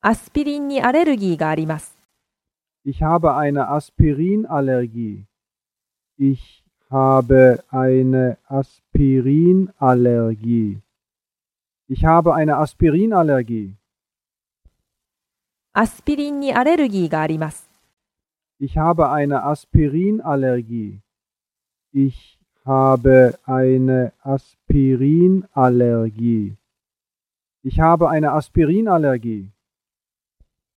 アスピリンにアレルギーがあります。Ich habe eine Aspirinallergie. Ich habe eine Aspirinallergie. Ich habe eine Aspirinallergie. アスピリンにアレルギーがあります。Ich habe eine Aspirinallergie. Ich habe eine Aspirinallergie. Ich habe eine Aspirinallergie.